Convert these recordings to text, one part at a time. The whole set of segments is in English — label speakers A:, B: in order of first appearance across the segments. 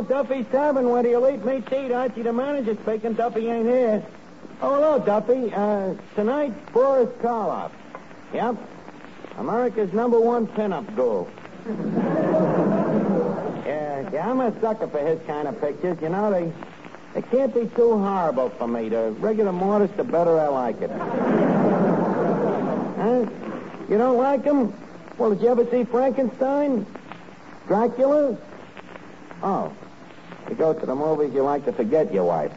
A: Hello, Duffy's Tavern. Where do you eat meat to eat? Archie, the manager, speaking. Duffy ain't here. Oh, hello, Duffy. Uh, tonight, Boris Karloff. Yep. America's number one pinup ghoul. yeah, yeah, I'm a sucker for his kind of pictures. You know, they they can't be too horrible for me. The regular modest, the better I like it. huh? You don't like him? Well, did you ever see Frankenstein? Dracula? Oh. You go to the movies, you like to forget your wife.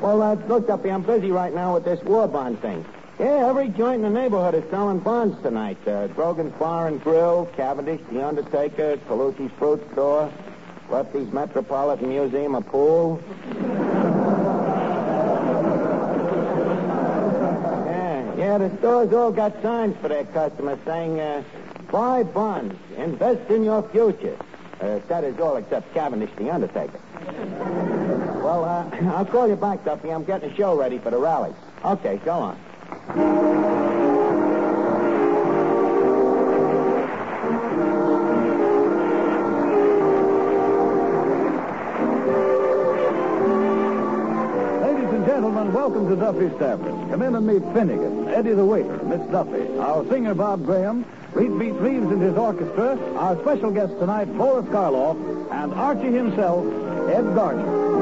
A: Well, uh, look, Duffy, I'm busy right now with this war bond thing. Yeah, every joint in the neighborhood is selling bonds tonight. Uh, Grogan's Bar and Grill, Cavendish, The Undertaker, Colucci's Fruit Store, Lefty's Metropolitan Museum of Pool. yeah, yeah, the stores all got signs for their customers saying, uh, buy bonds, invest in your future. Uh, that is all except Cavendish, The Undertaker. Well, uh, I'll call you back, Duffy. I'm getting a show ready for the rally. Okay, go on.
B: To Duffy's Tavern. Come in and meet Finnegan, Eddie the waiter, Miss Duffy, our singer Bob Graham, Reed Beat Reeves and his orchestra, our special guest tonight, Boris Karloff, and Archie himself, Ed Gardner.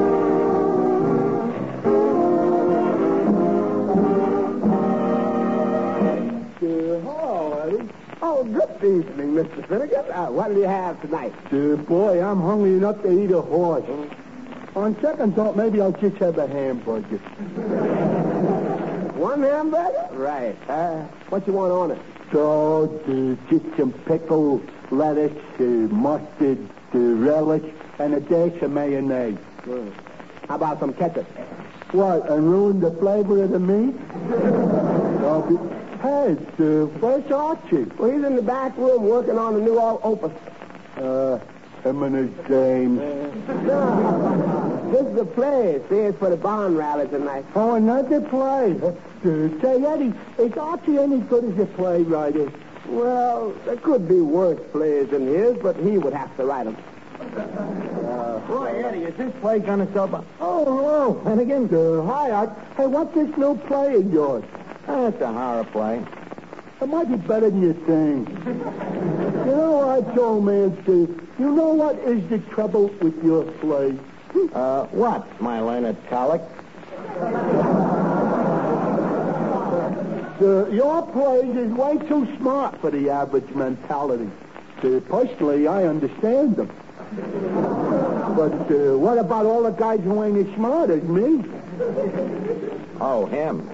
C: Hello, Eddie. Oh, good evening, Mr. Finnegan. Uh, what do you have tonight?
D: Uh, boy, I'm hungry enough to eat a horse. On second thought, maybe I'll just have a hamburger.
C: One hamburger? Right. Uh, what you want on it?
D: So, uh, just some pickle, lettuce, uh, mustard, uh, relish, and a dash of mayonnaise.
C: Hmm. How about some ketchup?
D: What, and ruin the flavor of the meat? oh, be- hey, it's uh, Fresh Archie.
C: Well, he's in the back room working on the new opus.
D: Uh, his James.
C: This is a play. See, it's for the bond rally tonight.
D: Oh, another play. Uh, say, Eddie, is Archie any good as a playwright?
C: Well, there could be worse plays than his, but he would have to write them.
A: Boy, Eddie, is this play going to sell?
D: Oh, hello, Finnegan. Uh, hi, Art. Hey, what's this new play of yours?
A: That's a horror play.
D: It might be better than you think. You know what, old man Steve? You know what is the trouble with your play?
A: Uh, what, my learned colic?
D: Uh, your plays is way too smart for the average mentality. Uh, personally, I understand them. But uh, what about all the guys who ain't as smart as me?
A: Oh, him.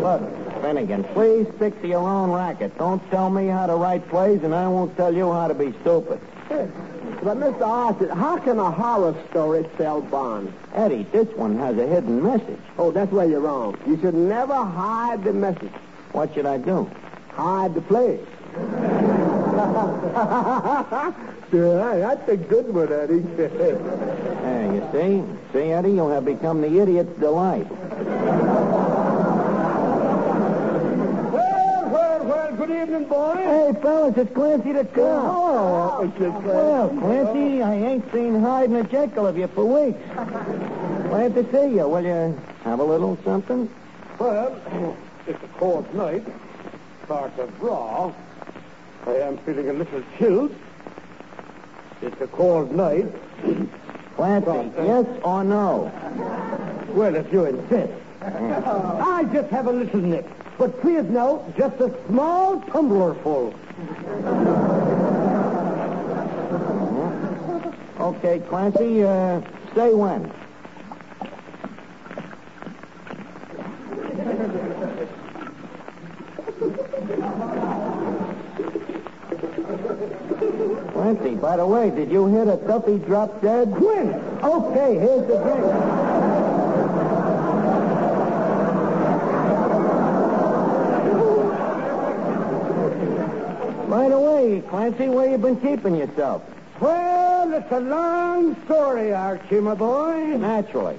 A: Look, Finnegan, please stick to your own racket. Don't tell me how to write plays, and I won't tell you how to be stupid.
C: But, Mr. Archer, how can a horror story sell bonds?
A: Eddie, this one has a hidden message.
C: Oh, that's where you're wrong. You should never hide the message.
A: What should I do?
C: Hide the play.
D: Yeah, that's a good one, Eddie.
A: There, you see? See, Eddie, you have become the idiot's delight.
D: Evening, boys.
A: Hey, fellas, it's Clancy the cop.
D: Oh, oh it's just,
A: Well, Clancy, I ain't seen Hyde and a Jekyll of you for weeks. Glad to see you. Will you have a little something?
D: Well, it's a cold night. Starts of raw. I am feeling a little chilled. It's a cold night.
A: Clancy, yes or no?
D: Well, if you insist. I just have a little nip. But please note, just a small tumbler full.
A: Okay, Clancy, uh, say when. Clancy, by the way, did you hear that Duffy drop dead?
C: Quinn! Okay, here's the drink.
A: Way, Clancy, where you been keeping yourself?
C: Well, it's a long story, Archie, my boy.
A: Naturally.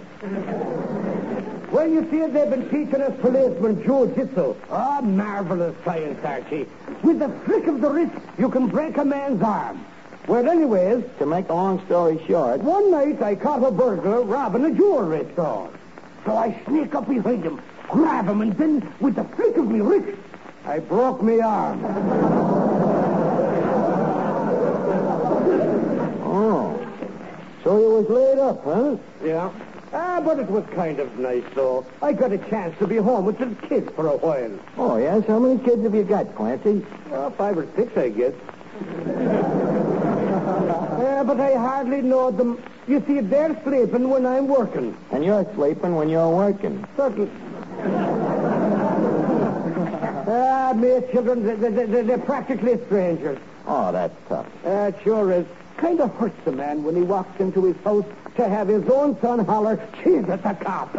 C: Well, you see, they've been teaching us policemen jiu-jitsu. Oh, marvelous science, Archie. With the flick of the wrist, you can break a man's arm. Well, anyways,
A: To make a long story short,
C: one night I caught a burglar robbing a jewelry store. So I sneak up behind him, grab him, and then, with the flick of me wrist, I broke me arm.
A: oh, so you was laid up, huh?
C: Yeah. Ah, but it was kind of nice, though. I got a chance to be home with the kids for a while.
A: Oh, yes? How many kids have you got, Clancy?
C: Well, five or six, I guess. yeah, but I hardly know them. You see, they're sleeping when I'm working.
A: And you're sleeping when you're working.
C: Certain. ah, me children, they, they, they, they're practically strangers.
A: Oh, that's tough.
C: Uh, sure is. Kind of hurts a man when he walks into his house to have his own son holler, at the cop.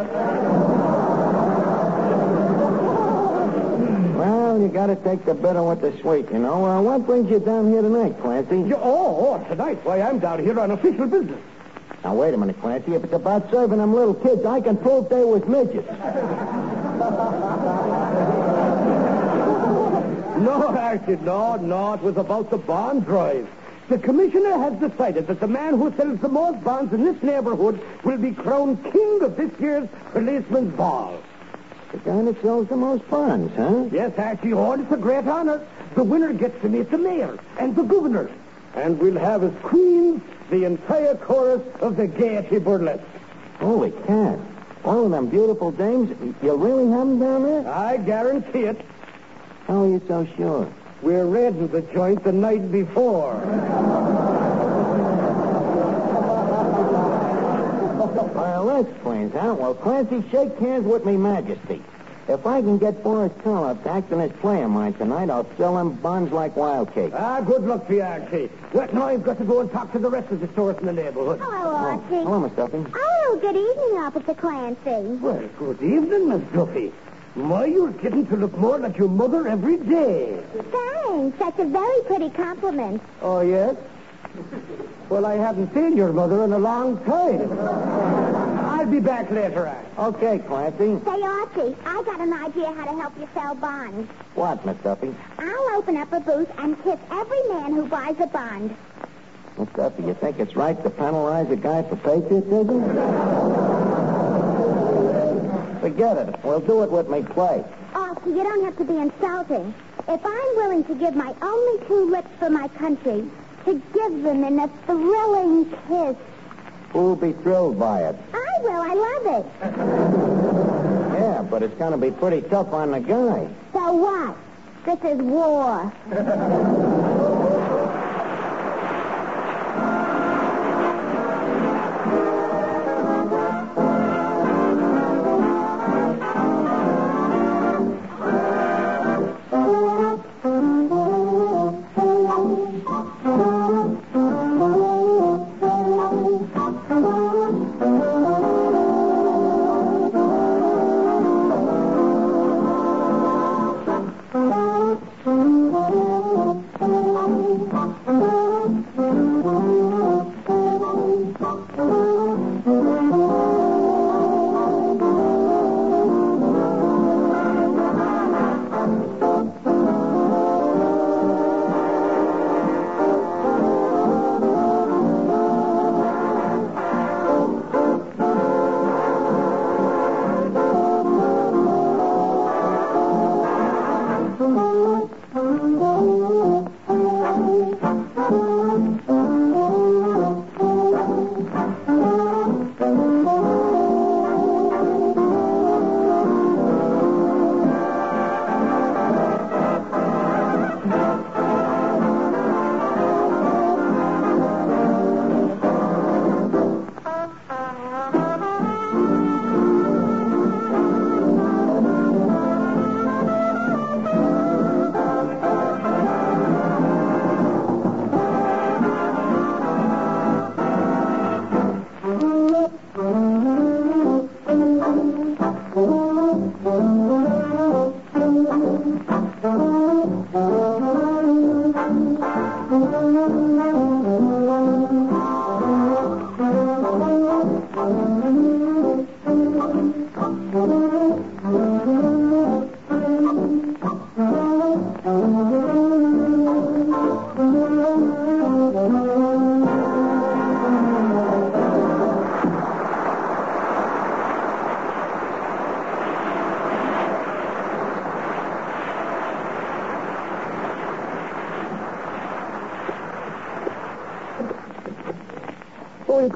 A: Well, you got to take the bitter with the sweet, you know. Uh, what brings you down here tonight, Clancy?
C: You- oh, oh, tonight, why, I'm down here on official business.
A: Now, wait a minute, Clancy. If it's about serving them little kids, I can prove they was midgets.
C: No, Archie, no, no. It was about the bond drive. The commissioner has decided that the man who sells the most bonds in this neighborhood will be crowned king of this year's policeman's ball.
A: The guy that sells the most bonds, huh?
C: Yes, Archie, oh, it's a great honor. The winner gets to meet the mayor and the governor. And we'll have as queens the entire chorus of the Gaiety Burlesque.
A: Oh, Holy cat. All of them beautiful dames. You really have them down there?
C: I guarantee it.
A: How are you so sure?
C: We're raiding the joint the night before.
A: Well, that explains, huh? Well, Clancy, shake hands with me majesty. If I can get Boris Karloff to act in his play of mine tonight, I'll sell them bonds like wild cake.
C: Ah, good luck to you, Archie. Well, now I've got to go and talk to the rest of the stores in the neighborhood.
E: Hello, Archie.
A: Hello, Miss Duffy.
E: Oh, good evening, Officer Clancy.
C: Well, good evening, Miss Duffy. My, you're getting to look more like your mother every day.
E: Thanks. That's a very pretty compliment.
C: Oh, yes? Well, I haven't seen your mother in a long time. I'll be back later, Archie.
A: Okay, Clancy.
E: Say, Archie, I got an idea how to help you sell bonds.
A: What, Miss Duffy?
E: I'll open up a booth and tip every man who buys a bond.
A: Miss Duffy, you think it's right to penalize a guy for patriotism? Forget it. We'll do it with me play.
E: Archie, oh, you don't have to be insulting. If I'm willing to give my only two lips for my country, to give them in a thrilling kiss,
A: Who'll be thrilled by it?
E: I will. I love it.
A: Yeah, but it's going to be pretty tough on the guy.
E: So what? This is war.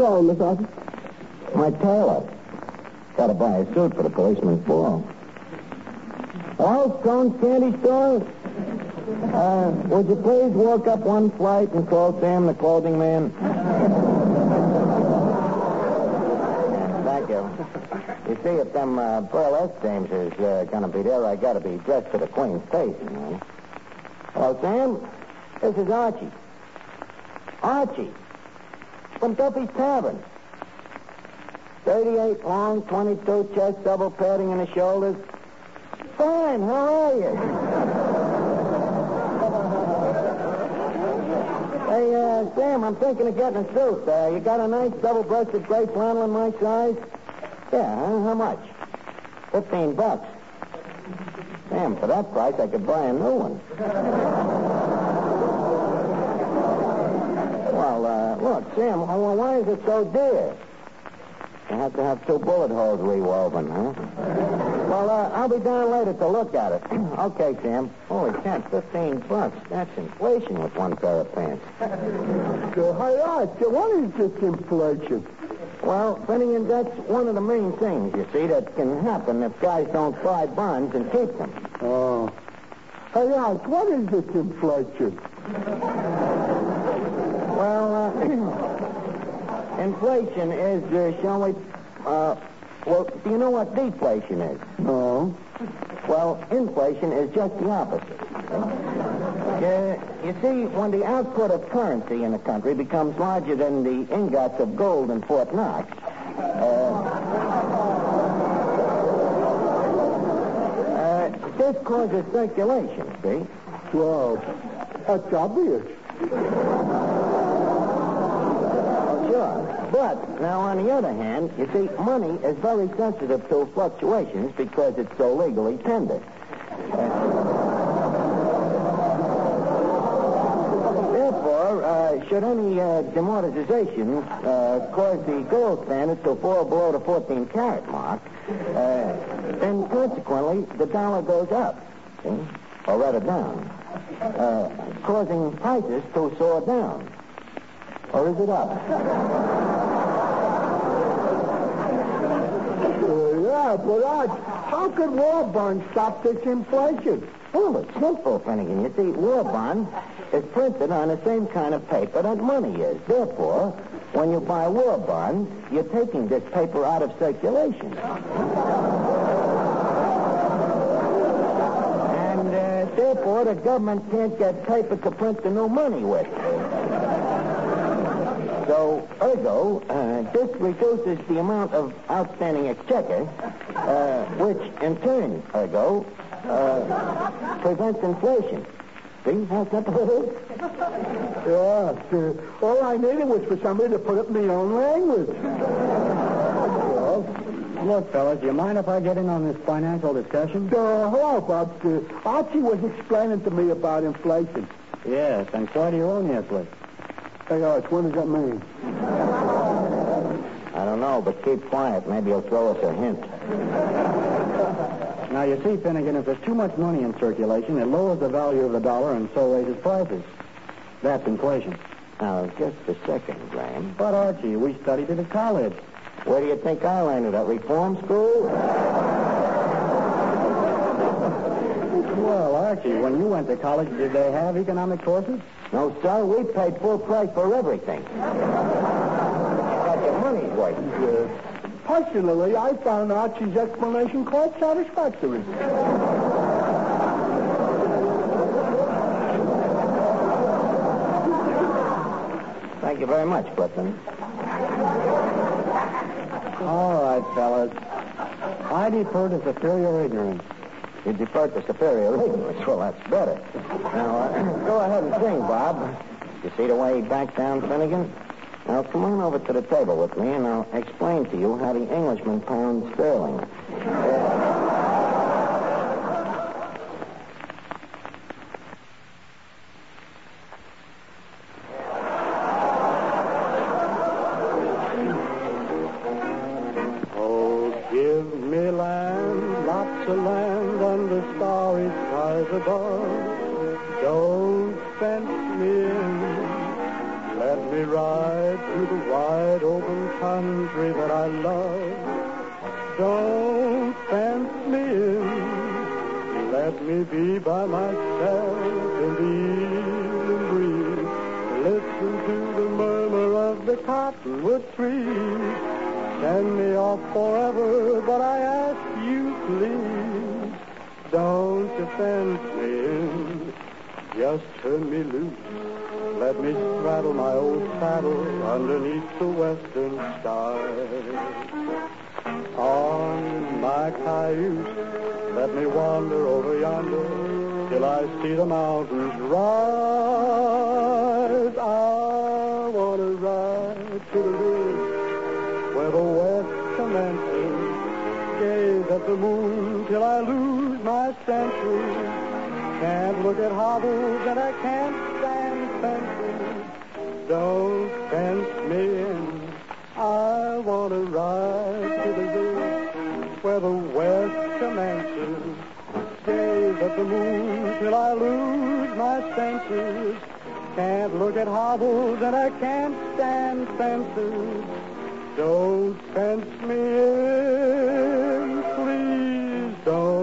C: Calling, Miss Arthur?
A: My tailor. Got to buy a suit for the policeman's ball. Hello, Stone's Candy Store? Uh, would you please walk up one flight and call Sam the clothing man? Thank you. You see, if them uh, burlesque dames is uh, going to be there, I got to be dressed for the Queen's taste, you know. Hello, Sam. This is Archie. Archie. From Duffy's Tavern. 38 long, 22 chest, double padding in the shoulders. Fine, how are you? hey, uh, Sam, I'm thinking of getting a suit. Uh, you got a nice double-breasted gray flannel in my size? Yeah? How much? Fifteen bucks. Sam, for that price, I could buy a new one. Well, uh, look, Sam, uh, why is it so dear? You have to have two bullet holes rewoven, huh? Well, uh, I'll be down later to look at it. okay, Sam. Holy cat, 15 bucks. That's inflation with one pair of pants.
D: Hey, Archie, what is this inflation?
A: Well, Finnegan, that's one of the main things, you see, that can happen if guys don't buy bonds and keep them.
D: Oh. Hey, Archie, what is this inflation?
A: Well, uh, inflation is, uh, shall we, uh, well, do you know what deflation is?
D: No.
A: Well, inflation is just the opposite. Uh, you see, when the output of currency in a country becomes larger than the ingots of gold in Fort Knox, uh, uh, this causes circulation, see?
D: Well, that's obvious.
A: Sure. But, now, on the other hand, you see, money is very sensitive to fluctuations because it's so legally tender. Therefore, uh, should any uh, uh, cause the gold standard to fall below the 14 carat mark, uh, then consequently the dollar goes up, see? or rather down, uh, causing prices to soar down. Or is it up?
D: Yeah, but how could war bonds stop this inflation?
A: Well, it's simple, Finnegan. You see, war bond is printed on the same kind of paper that money is. Therefore, when you buy war bonds, you're taking this paper out of circulation. And uh, therefore, the government can't get paper to print the new money with. So, ergo, uh, this reduces the amount of outstanding exchequer, uh, which in turn, ergo, uh, prevents inflation. See how simple it is?
D: Yeah, all I needed was for somebody to put it in my own language.
F: Look, fellas, do you mind if I get in on this financial discussion?
D: Uh, hello, Bob. Uh, Archie was explaining to me about inflation.
F: Yes, and quite erroneously.
D: Hey, Archie, what does that mean?
A: I don't know, but keep quiet. Maybe he'll throw us a hint.
F: Now, you see, Finnegan, if there's too much money in circulation, it lowers the value of the dollar and so raises prices. That's inflation.
A: Now, just a second, Graham.
F: But, Archie, we studied it at college.
A: Where do you think I learned it? At reform school?
F: Archie, when you went to college, did they have economic courses?
A: No, sir. We paid full price for everything. Got your money's worth.
D: Uh, personally, I found Archie's explanation quite satisfactory.
A: Thank you very much, Clifton.
F: All right, fellas. I defer to superior ignorance.
A: You depart to superior ignorance. Well, that's better. Now, uh, go ahead and sing, Bob. You see the way he backed down, Finnegan? Now, come on over to the table with me, and I'll explain to you how the Englishman pounds sterling.
G: Listen to the murmur of the cottonwood trees. Send me off forever, but I ask you, please, don't you fence me in. Just turn me loose. Let me straddle my old saddle underneath the western sky. On my cayuse, let me wander over yonder till I see the mountains rise. The moon till I lose my senses. Can't look at hovels and I can't stand fences. Don't fence me in. I want to ride to the ridge where the west commences. Gaze at the moon till I lose my senses. Can't look at hovels and I can't stand fences. Don't fence me in, please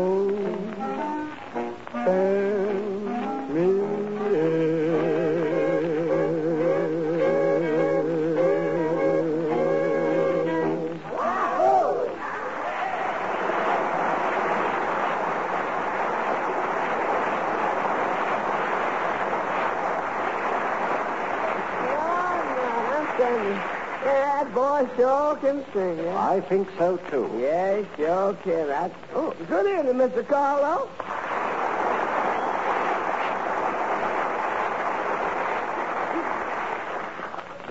H: sure can sing.
F: I think so, too.
H: Yes, sure can. That's... Oh, good evening, Mr. Karloff.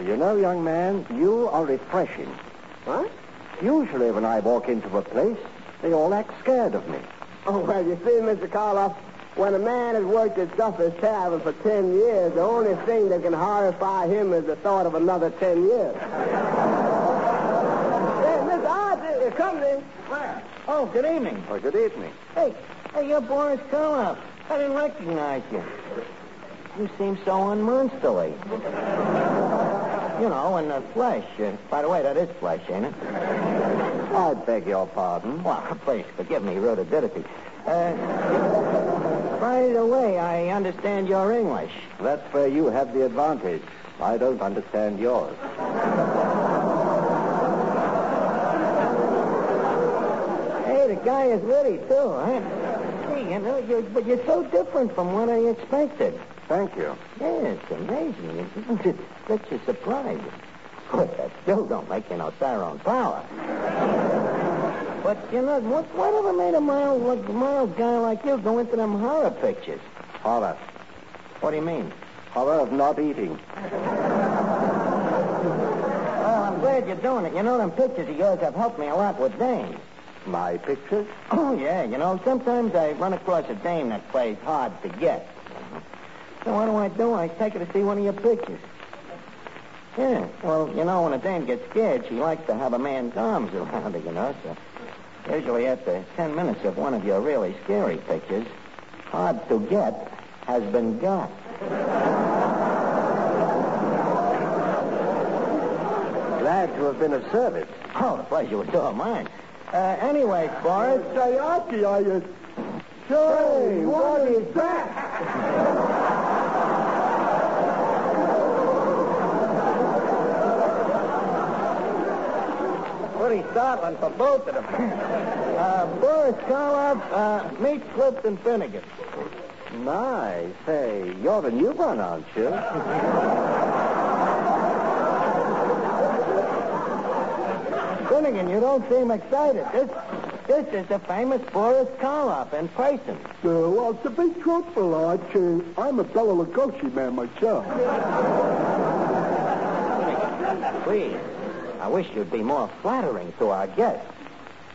F: You know, young man, you are refreshing.
H: What?
F: Usually when I walk into a place, they all act scared of me.
H: Oh, well, you see, Mr. Karloff, when a man has worked at Duffy's Tavern for ten years, the only thing that can horrify him is the thought of another ten years. Hey, Miss Odd, uh, company.
A: Where? Oh, good evening.
F: Oh, good evening.
A: Hey, hey, you're Boris Karloff. I didn't recognize you. You seem so unmonsterly. You know, in the flesh. Uh, by the way, that is flesh, ain't it?
F: I beg your pardon.
A: Well, please forgive me rudidity. Uh, by the way, I understand you're English.
F: That's where you have the advantage. I don't understand yours.
A: Hey, the guy is witty, too, huh? Hey, you know, you're, but you're so different from what I expected.
F: Thank you.
A: Yeah, it's amazing. It's such a surprise. Course, that still don't make you no Tyrone Power. But, you know, what, what whatever made a mild, like, mild guy like you go into them horror pictures?
F: Horror.
A: What do you mean?
F: Horror of not eating.
A: Oh, I'm glad you're doing it. You know, them pictures of yours have helped me a lot with dames.
F: My pictures?
A: Oh, yeah. You know, sometimes I run across a dame that plays hard to get. So what do I do? I take her to see one of your pictures. Yeah. Well, you know, when a dame gets scared, she likes to have a man's arms around her, you know, so usually after ten minutes of one of your really scary pictures, hard to get has been got.
F: Glad to have been of service.
A: Oh, the pleasure was all mine. Uh, anyway, Boris.
G: Say, Archie, are you... Say, what is that?
A: Pretty startling for both of them. Uh, Boris Karloff, uh, meet Clifton Finnegan.
F: My, say, you're the new one, aren't you?
A: Finnegan, you don't seem excited. This This is the famous Boris Karloff in person.
D: Uh, well, to be truthful, Arch, uh, I'm a Bela Lugosi man myself.
A: Please, I wish you'd be more flattering to our guest.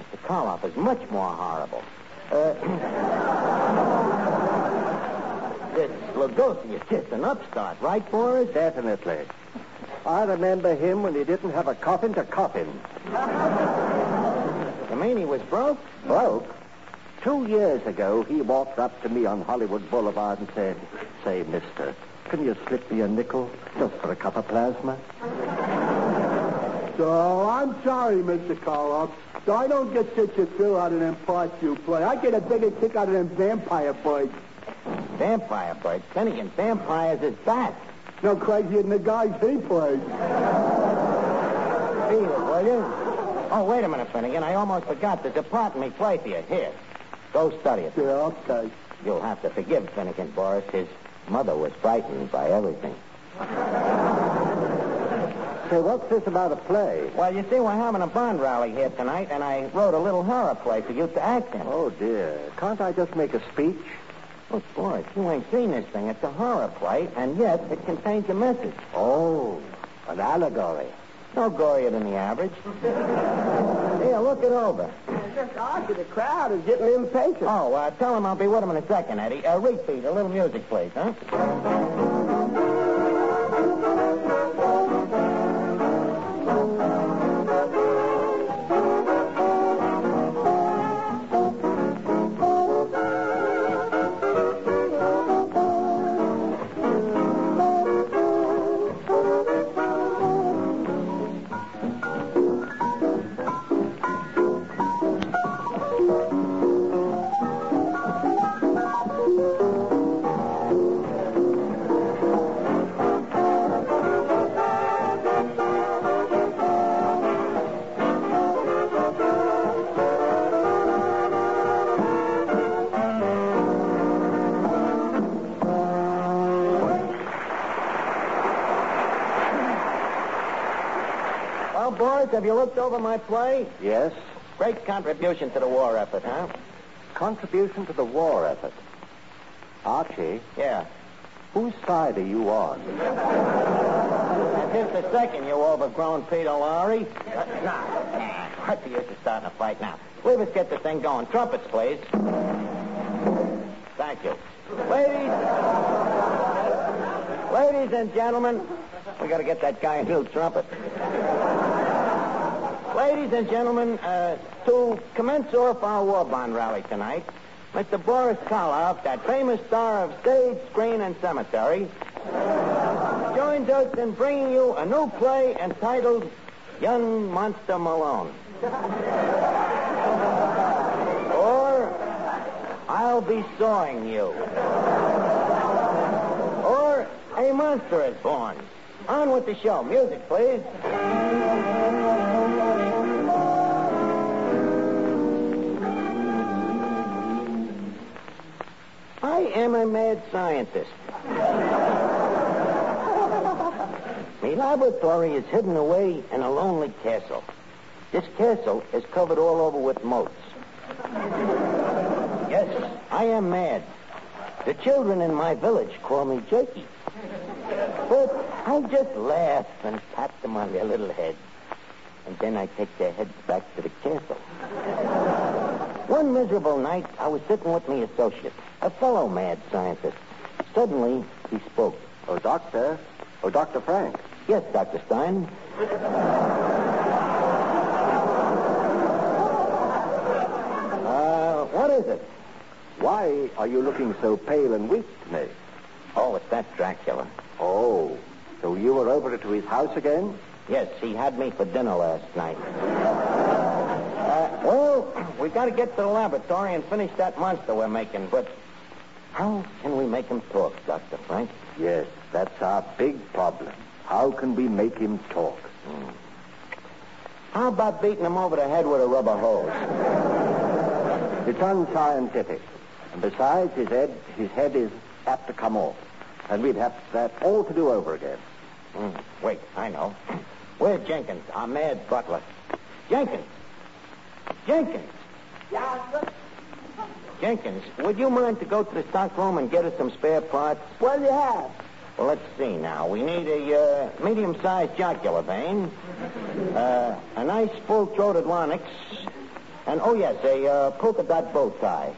A: Mr. Karloff is much more horrible. Uh, this Lugosi is just an upstart, right, Boris?
F: Definitely. I remember him when he didn't have a coffin to coffin.
A: You mean he was broke?
F: Broke? Two years ago, he walked up to me on Hollywood Boulevard and said, Say, mister, can you slip me a nickel just for a cup of plasma?
D: So I'm sorry, Mr. Karloff. So I don't get such a thrill out of them parts you play. I get a bigger kick out of them vampire birds.
A: Vampire bird. Finnegan, vampires is bad.
D: No crazier than the guys he plays.
A: Feel it, will you? Oh, wait a minute, Finnegan. I almost forgot. There's a part in me play for you. Here. Go study it.
D: Yeah, okay.
A: You'll have to forgive Finnegan, Boris. His mother was frightened by everything.
F: So what's this about a play?
A: Well, you see, we're having a bond rally here tonight, and I wrote a little horror play for you to act in.
F: Oh, dear. Can't I just make a speech?
A: Look, Boris, you ain't seen this thing. It's a horror play, and yet it contains a message.
F: Oh, an allegory.
A: No gorier than the average. Here, look it over.
C: Just Archie, the crowd is getting impatient.
A: Oh, uh, tell him I'll be with him in a second, Eddie. Uh, repeat, a little music, please, huh? Have you looked over my play?
F: Yes?
A: Great contribution to the war effort, huh?
F: Contribution to the war effort. Archie,
A: Yeah.
F: whose side are you on?
A: Just a second, you overgrown Peter nah, nah. What's the use of starting a fight now? Leave us get the thing going. Trumpets, please. Thank you. Ladies, ladies and gentlemen, we got to get that guy a new trumpet. Ladies and gentlemen, uh, to commence off our war bond rally tonight, Mr. Boris Karloff, that famous star of stage, screen, and cemetery, joins us in bringing you a new play entitled Young Monster Malone. or I'll be sawing you. Or A Monster is Born. On with the show. Music, please. I am a mad scientist. My laboratory is hidden away in a lonely castle. This castle is covered all over with moats. Yes, I am mad. The children in my village call me Jerky. But I just laugh and pat them on their little heads. And then I take their heads back to the castle. One miserable night, I was sitting with my associate, a fellow mad scientist. Suddenly, he spoke.
F: Oh, Doctor. Oh, Dr. Frank.
A: Yes, Dr. Stein. Uh, what is it?
F: Why are you looking so pale and weak to me?
A: Oh, it's that Dracula.
F: Oh, so you were over to his house again?
A: Yes, he had me for dinner last night. Uh, well, we've got to get to the laboratory and finish that monster we're making, but how can we make him talk, Dr. Frank?
F: Yes, that's our big problem. How can we make him talk?
A: How about beating him over the head with a rubber hose?
F: It's unscientific. And besides, his head, his head is apt to come off. And we'd have that all to do over again.
A: Hmm, wait, I know. Where's Jenkins, our mad butler? Jenkins! Jenkins! Jenkins, would you mind to go to the stockroom and get us some spare parts?
C: What do you have?
A: Well, let's see now. We need a uh, medium-sized jocular vein, uh, a nice full-throated larynx, and, oh, yes, a uh, polka dot bow tie.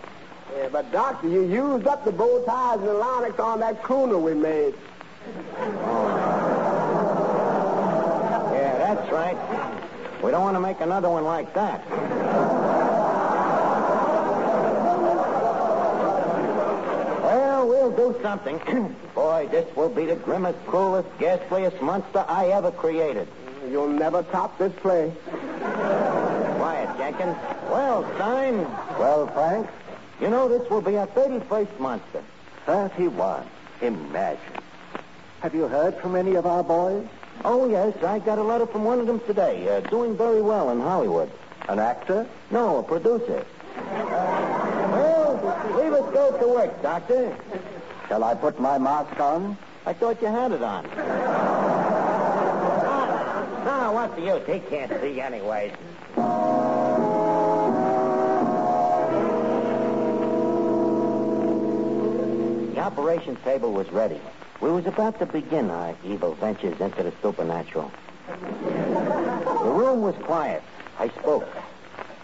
C: Yeah, but, Doctor, you used up the bow ties and the larynx on that crooner we made.
A: Yeah, that's right. We don't want to make another one like that. Well, we'll do something. Boy, this will be the grimmest, cruelest, ghastliest monster I ever created.
C: You'll never top this play.
A: Quiet, Jenkins. Well, Stein,
F: Well, Frank,
A: you know this will be our 31st monster.
F: 31. Imagine. Have you heard from any of our boys?
A: Oh, yes, I got a letter from one of them today. Uh, doing very well in Hollywood.
F: An actor?
A: No, a producer. Uh, well, leave us go to work, Doctor.
F: Shall I put my mask on?
A: I thought you had it on. Ah, what's the use? He can't see anyways. The operations table was ready. We was about to begin our evil ventures into the supernatural. The room was quiet. I spoke.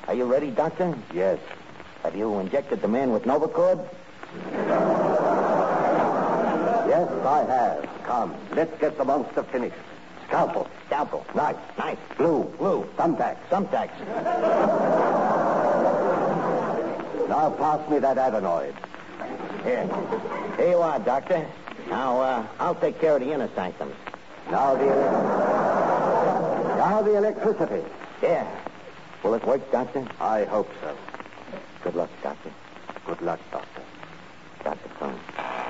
A: Are you ready, Doctor?
F: Yes.
A: Have you injected the man with Novacord?
F: Yes, I have. Come, let's get the monster finished. Scalpel.
A: Scalpel.
F: Knife.
A: Knife.
F: Glue.
A: Glue.
F: Thumbtack.
A: Thumbtacks.
F: Now pass me that adenoid.
A: Here. Here you are, Doctor. Now, uh, I'll take care of the inner sanctum.
F: Now the... Now the electricity.
A: Yeah. Will it work, Doctor?
F: I hope so.
A: Good luck, Doctor.
F: Good luck, Doctor.
A: Doctor the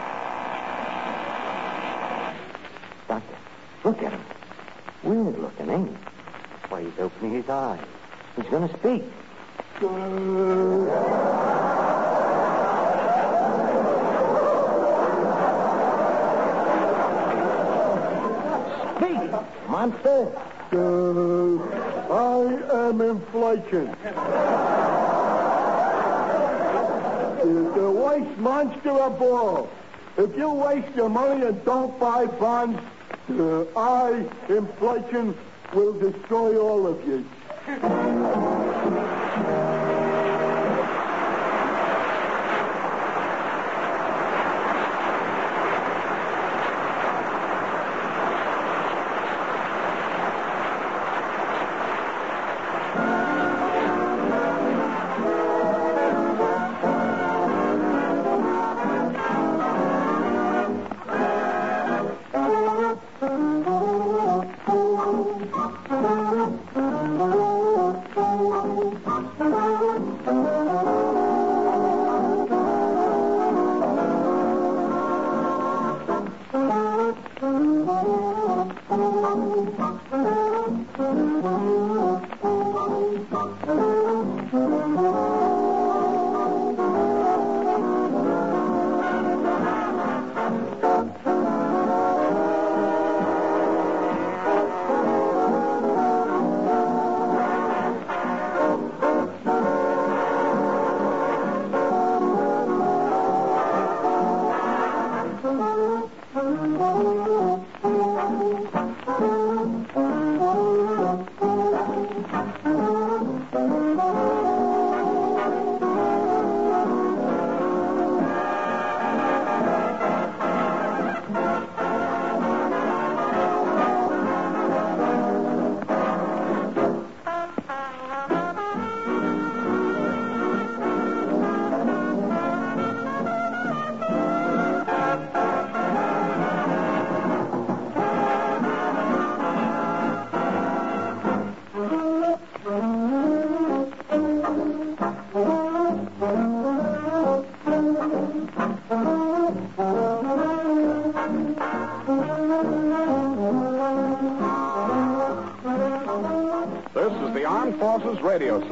A: Doctor, look at him. Weird looking, ain't he?
F: Why, he's opening his eyes.
A: He's going to speak. Speak, monster.
D: Uh, I am inflation. the, waste monster of all. If you waste your money and don't buy bonds, uh, I, inflation, will destroy all of you.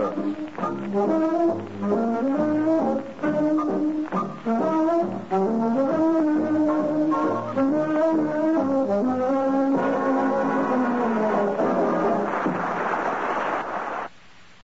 I: Radio